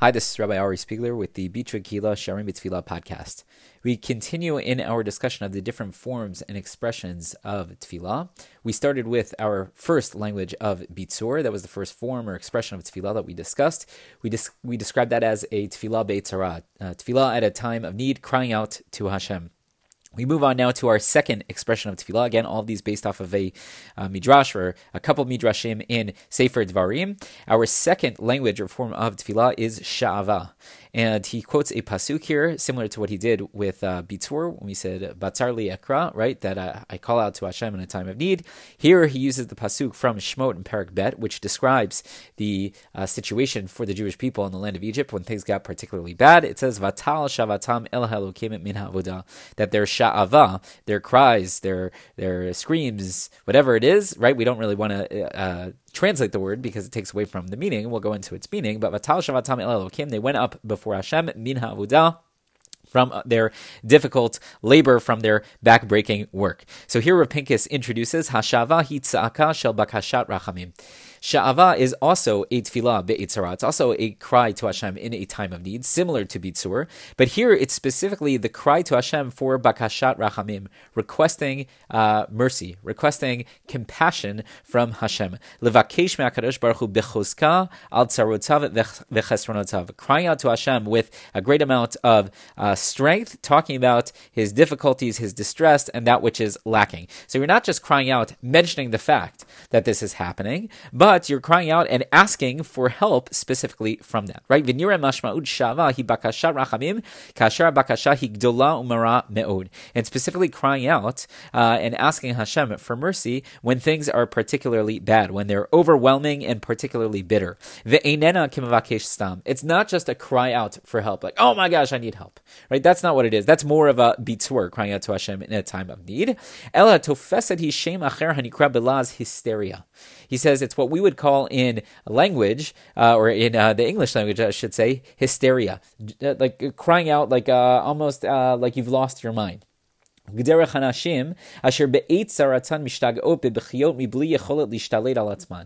Hi, this is Rabbi Ari Spiegler with the Bitra Kila Sharim B'Tfilah podcast. We continue in our discussion of the different forms and expressions of Tfilah. We started with our first language of Bitzur. That was the first form or expression of Tfilah that we discussed. We, dis- we described that as a Tfilah Beitzara, uh, Tfilah at a time of need, crying out to Hashem. We move on now to our second expression of tefillah. Again, all of these based off of a uh, midrash or a couple midrashim in Sefer Dvarim. Our second language or form of tefillah is sha'ava. And he quotes a pasuk here, similar to what he did with uh, when we said Batzar li ekra, right? That uh, I call out to Hashem in a time of need. Here he uses the pasuk from Shemot and Parak Bet, which describes the uh, situation for the Jewish people in the land of Egypt when things got particularly bad. It says Vatal shavatam el ha'Elokim min ha'avodah, that their sha'ava, their cries, their their screams, whatever it is, right? We don't really want to uh, translate the word because it takes away from the meaning. We'll go into its meaning. But Vatal Shavatam El Elokim, they went up before Hashem, Min Ha'avudah, from their difficult labor from their backbreaking work. So here Rav Pinkus introduces Hashava Hitzaka Shel Bakashat Rachamim. Sha'ava is also a tefillah be'itzara. It's also a cry to Hashem in a time of need, similar to bitzur. But here it's specifically the cry to Hashem for bakashat rachamim, requesting uh, mercy, requesting compassion from Hashem. Levakesh me'akadosh baruch hu bechozka al tzarotav v'chesronotav. Crying out to Hashem with a great amount of uh, strength, talking about his difficulties, his distress, and that which is lacking. So you're not just crying out, mentioning the fact that this is happening, but but you're crying out and asking for help specifically from that, right? And specifically crying out uh, and asking Hashem for mercy when things are particularly bad, when they're overwhelming and particularly bitter. It's not just a cry out for help, like, oh my gosh, I need help, right? That's not what it is. That's more of a bitzur, crying out to Hashem in a time of need. Hysteria. He says it's what we would call in language, uh, or in uh, the English language, I should say, hysteria, uh, like crying out, like uh, almost uh, like you've lost your mind. גדרך אנשים אשר בעת צרתן משתגעות בבכיות מבלי יכולת להשתלט על עצמן.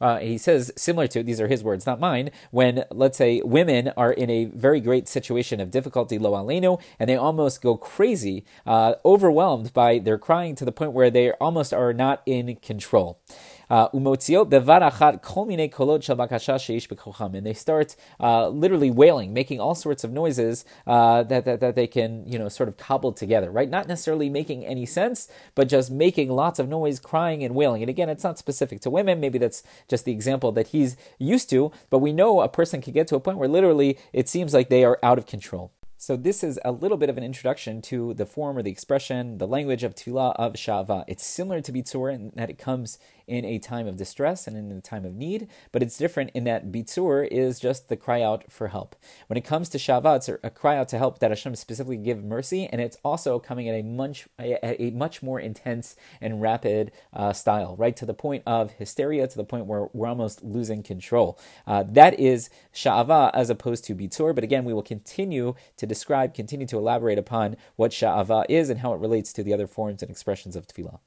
Uh, he says, similar to, these are his words, not mine, when, let's say, women are in a very great situation of difficulty, lo aleno, and they almost go crazy, uh, overwhelmed by their crying to the point where they almost are not in control. Uh, umotziot bevarachat kol mine kolot shabakasha sheish bekocham, and they start uh, literally wailing, making all sorts of noises uh, that, that that they can you know sort of cobble together, right? Not necessarily making any sense, but just making lots of noise, crying and wailing. And again, it's not specific to women. Maybe that's just the example that he's used to. But we know a person can get to a point where literally it seems like they are out of control. So this is a little bit of an introduction to the form or the expression, the language of tefillah of Shava. It's similar to Bitzur in that it comes in a time of distress and in a time of need, but it's different in that Bitzur is just the cry out for help. When it comes to Shava, it's a cry out to help that Hashem specifically give mercy, and it's also coming at a much a much more intense and rapid uh, style, right to the point of hysteria, to the point where we're almost losing control. Uh, that is Sha'ava as opposed to Bitzur, but again, we will continue to describe, continue to elaborate upon what Sha'ava is and how it relates to the other forms and expressions of Tefillah.